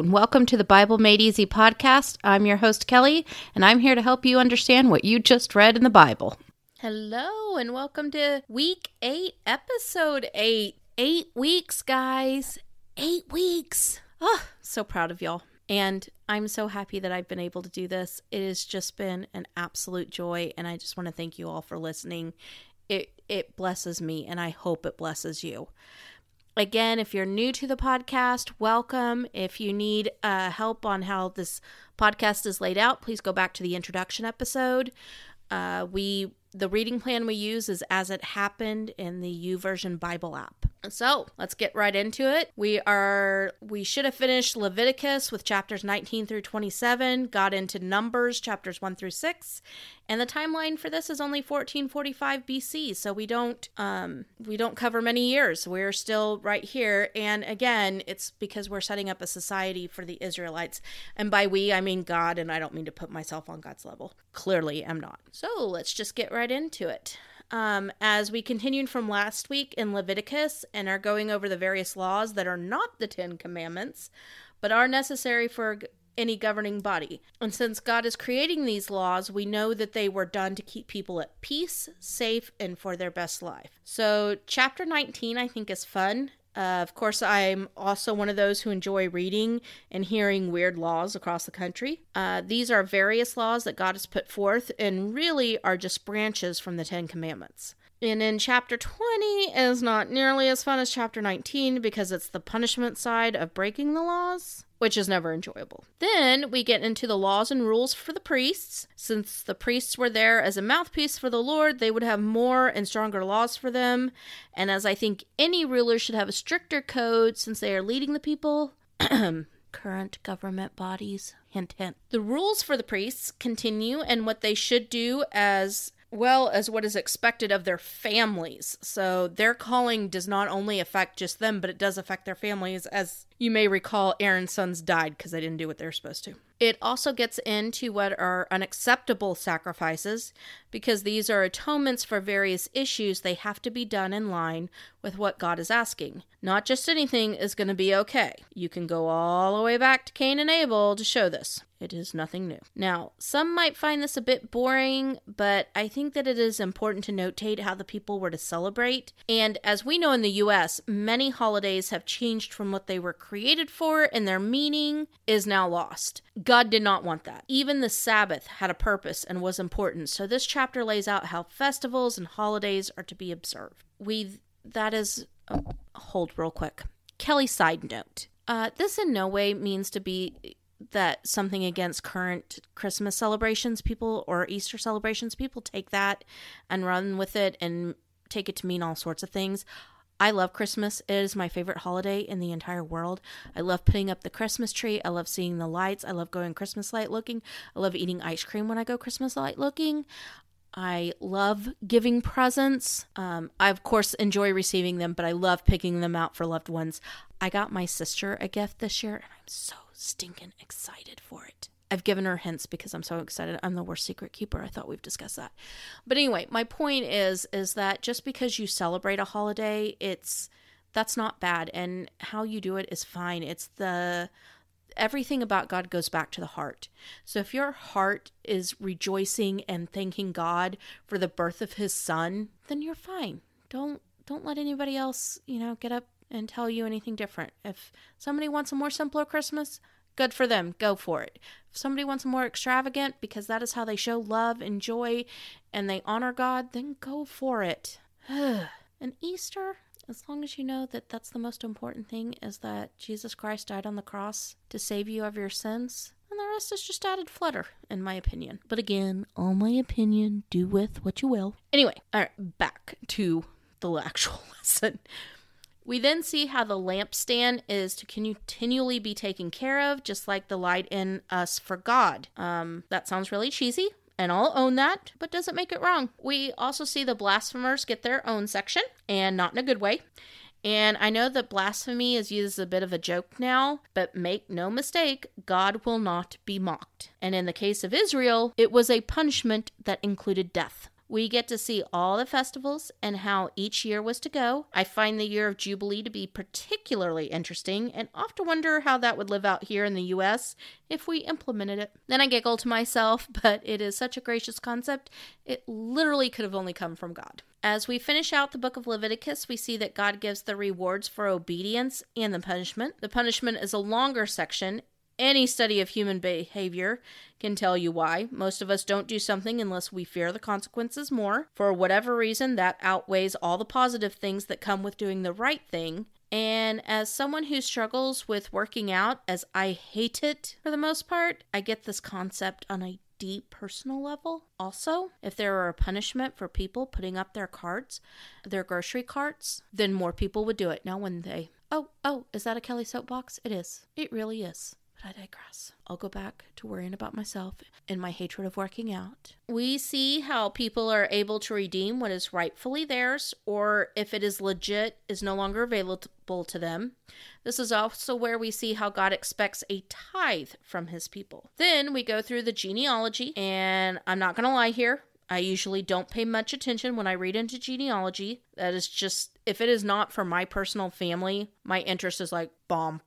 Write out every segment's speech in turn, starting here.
And welcome to the Bible Made Easy podcast. I'm your host, Kelli, and I'm here to help you understand what you just read in the Bible. Hello, and welcome to week eight, episode eight. Eight weeks, guys. Eight weeks. Oh, so proud of y'all. And I'm so happy that I've been able to do this. It has just been an absolute joy, and I just want to thank you all for listening. It it blesses me, and I hope it blesses you. Again, if you're new to the podcast, welcome. If you need uh, help on how this podcast is laid out, please go back to the introduction episode. Uh, we the reading plan we use is as it happened in the YouVersion Bible app. So let's get right into it. We are we should have finished Leviticus with chapters 19 through 27, got into Numbers chapters 1 through 6, and the timeline for this is only 1445 BC. So we don't um we don't cover many years. We're still right here. And again, it's because we're setting up a society for the Israelites. And by we I mean God, and I don't mean to put myself on God's level. Clearly I'm not. So let's just get right into it um, as we continued from last week in Leviticus and are going over the various laws that are not the Ten Commandments, but are necessary for any governing body. And since God is creating these laws, we know that they were done to keep people at peace, safe, and for their best life. So, chapter 19, I think, is fun. Uh, of course, I'm also one of those who enjoy reading and hearing weird laws across the country. Uh, these are various laws that God has put forth and really are just branches from the Ten Commandments. And in chapter 20 is not nearly as fun as chapter 19 because it's the punishment side of breaking the laws which is never enjoyable. Then we get into the laws and rules for the priests. Since the priests were there as a mouthpiece for the Lord, they would have more and stronger laws for them. And as I think any ruler should have a stricter code since they are leading the people. current government bodies. Hint, hint. The rules for the priests continue and what they should do as well as what is expected of their families. So their calling does not only affect just them, but it does affect their families. As you may recall, Aaron's sons died because they didn't do what they were supposed to. It also gets into what are unacceptable sacrifices because these are atonements for various issues. They have to be done in line with what God is asking. Not just anything is going to be okay. You can go all the way back to Cain and Abel to show this. It is nothing new. Now, some might find this a bit boring, but I think that it is important to notate how the people were to celebrate. And as we know in the US, many holidays have changed from what they were created for, and their meaning is now lost. God did not want that. Even the Sabbath had a purpose and was important. So this chapter lays out how festivals and holidays are to be observed. We that is oh, hold real quick. Kelli side note. Uh, this in no way means to be that something against current Christmas celebrations, people or Easter celebrations, people take that and run with it and take it to mean all sorts of things. I love Christmas. It is my favorite holiday in the entire world. I love putting up the Christmas tree. I love seeing the lights. I love going Christmas light looking. I love eating ice cream when I go Christmas light looking. I love giving presents. Um, I, of course, enjoy receiving them, but I love picking them out for loved ones. I got my sister a gift this year, and I'm so stinking excited for it. I've given her hints because I'm so excited. I'm the worst secret keeper. I thought we've discussed that. But anyway, my point is is that just because you celebrate a holiday, it's that's not bad and how you do it is fine. It's the everything about God goes back to the heart. So if your heart is rejoicing and thanking God for the birth of his son, then you're fine. Don't don't let anybody else, you know, get up and tell you anything different. If somebody wants a more simpler Christmas, good for them. Go for it. If somebody wants more extravagant because that is how they show love and joy and they honor God, then go for it. and Easter, as long as you know that that's the most important thing is that Jesus Christ died on the cross to save you of your sins. And the rest is just added flutter, in my opinion. But again, all my opinion, do with what you will. Anyway, all right, back to the actual lesson. We then see how the lampstand is to continually be taken care of, just like the light in us for God. Um, that sounds really cheesy, and I'll own that, but doesn't make it wrong. We also see the blasphemers get their own section, and not in a good way. And I know that blasphemy is used as a bit of a joke now, but make no mistake, God will not be mocked. And in the case of Israel, it was a punishment that included death We get to see all the festivals and how each year was to go. I find the year of Jubilee to be particularly interesting and often wonder how that would live out here in the US if we implemented it. Then I giggle to myself, but it is such a gracious concept, it literally could have only come from God. As we finish out the book of Leviticus, we see that God gives the rewards for obedience and the punishment. The punishment is a longer section. Any study of human behavior can tell you why. Most of us don't do something unless we fear the consequences more. For whatever reason, that outweighs all the positive things that come with doing the right thing. And as someone who struggles with working out, as I hate it for the most part, I get this concept on a deep personal level. Also, if there were a punishment for people putting up their carts, their grocery carts, then more people would do it. Now, when they, oh, oh, is that a Kelli soapbox? It is. It really is. I digress. I'll go back to worrying about myself and my hatred of working out. We see how people are able to redeem what is rightfully theirs, or if it is legit, is no longer available to them. This is also where we see how God expects a tithe from his people. Then we go through the genealogy, and I'm not going to lie here. I usually don't pay much attention when I read into genealogy. That is just, if it is not for my personal family, my interest is like bomb,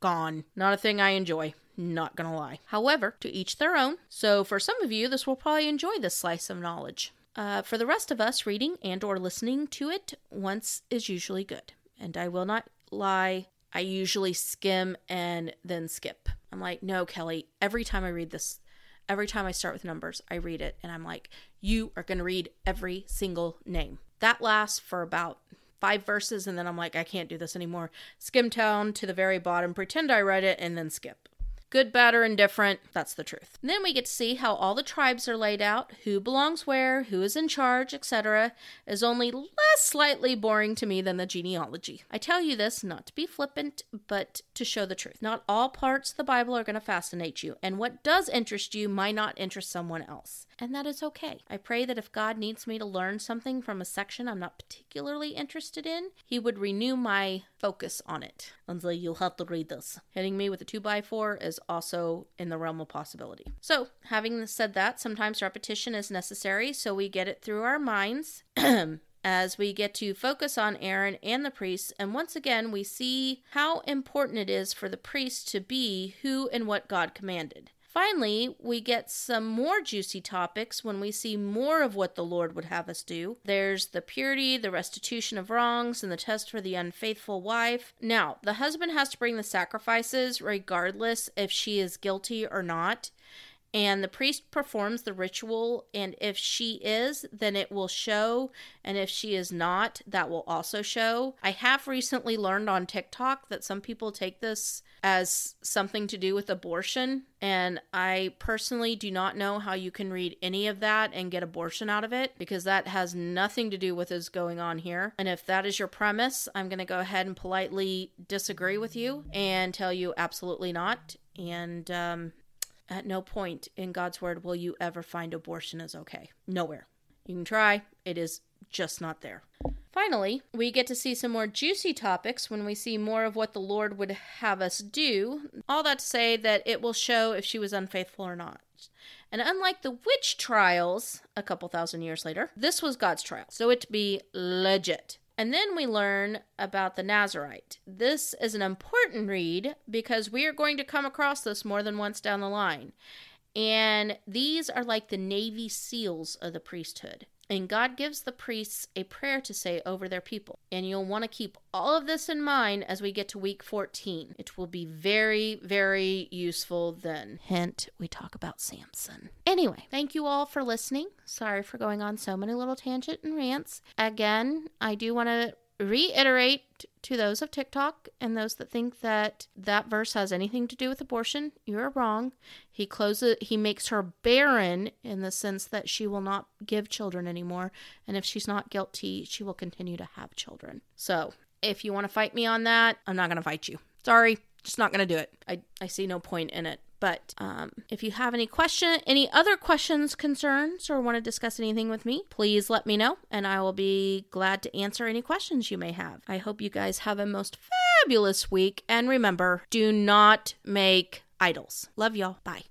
gone. Not a thing I enjoy. Not gonna lie. However, to each their own. So for some of you, this will probably enjoy this slice of knowledge. Uh, for the rest of us, reading and or listening to it once is usually good. And I will not lie, I usually skim and then skip. I'm like, no, Kelli, every time I read this, every time I start with numbers, I read it and I'm like, you are going to read every single name. That lasts for about five verses and then I'm like, I can't do this anymore. Skim down to the very bottom, pretend I read it, and then skip. Good, bad, or indifferent, that's the truth. And then we get to see how all the tribes are laid out, who belongs where, who is in charge, etc., is only less slightly boring to me than the genealogy. I tell you this not to be flippant, but to show the truth. Not all parts of the Bible are going to fascinate you, and what does interest you might not interest someone else and that is okay. I pray that if God needs me to learn something from a section I'm not particularly interested in, He would renew my focus on it. Lindsay, you'll have to read this. Hitting me with a 2x4 is also in the realm of possibility. So, having said that, sometimes repetition is necessary so we get it through our minds. as we get to focus on Aaron and the priests, and once again, we see how important it is for the priest to be who and what God commanded. Finally, we get some more juicy topics when we see more of what the Lord would have us do. There's the purity, the restitution of wrongs, and the test for the unfaithful wife. Now, the husband has to bring the sacrifices regardless if she is guilty or not and the priest performs the ritual and if she is then it will show and if she is not that will also show. I have recently learned on tiktok that some people take this as something to do with abortion and i personally do not know how you can read any of that and get abortion out of it because that has nothing to do with what's going on here. And if that is your premise i'm going to go ahead and politely disagree with you and tell you absolutely not. And um, at no point in God's word will you ever find abortion is okay. Nowhere. You can try, it is just not there. Finally, we get to see some more juicy topics when we see more of what the Lord would have us do. All that to say that it will show if she was unfaithful or not. And unlike the witch trials a couple thousand years later, this was God's trial. So it be legit. And then we learn about the Nazarite. This is an important read because we are going to come across this more than once down the line. And these are like the Navy SEALs of the priesthood. And God gives the priests a prayer to say over their people. And you'll want to keep all of this in mind as we get to week 14. It will be very, very useful then. Hint, we talk about Samson. Anyway, thank you all for listening. Sorry for going on so many little tangent and rants. Again, I do want to reiterate to those of TikTok and those that think that that verse has anything to do with abortion, you're wrong. He closes he makes her barren in the sense that she will not give children anymore, and if she's not guilty, she will continue to have children. So, if you want to fight me on that, I'm not going to fight you. Sorry, just not going to do it. I I see no point in it. But um, if you have any question, any other questions, concerns, or want to discuss anything with me, please let me know, and I will be glad to answer any questions you may have. I hope you guys have a most fabulous week, and remember, do not make idols. Love y'all. Bye.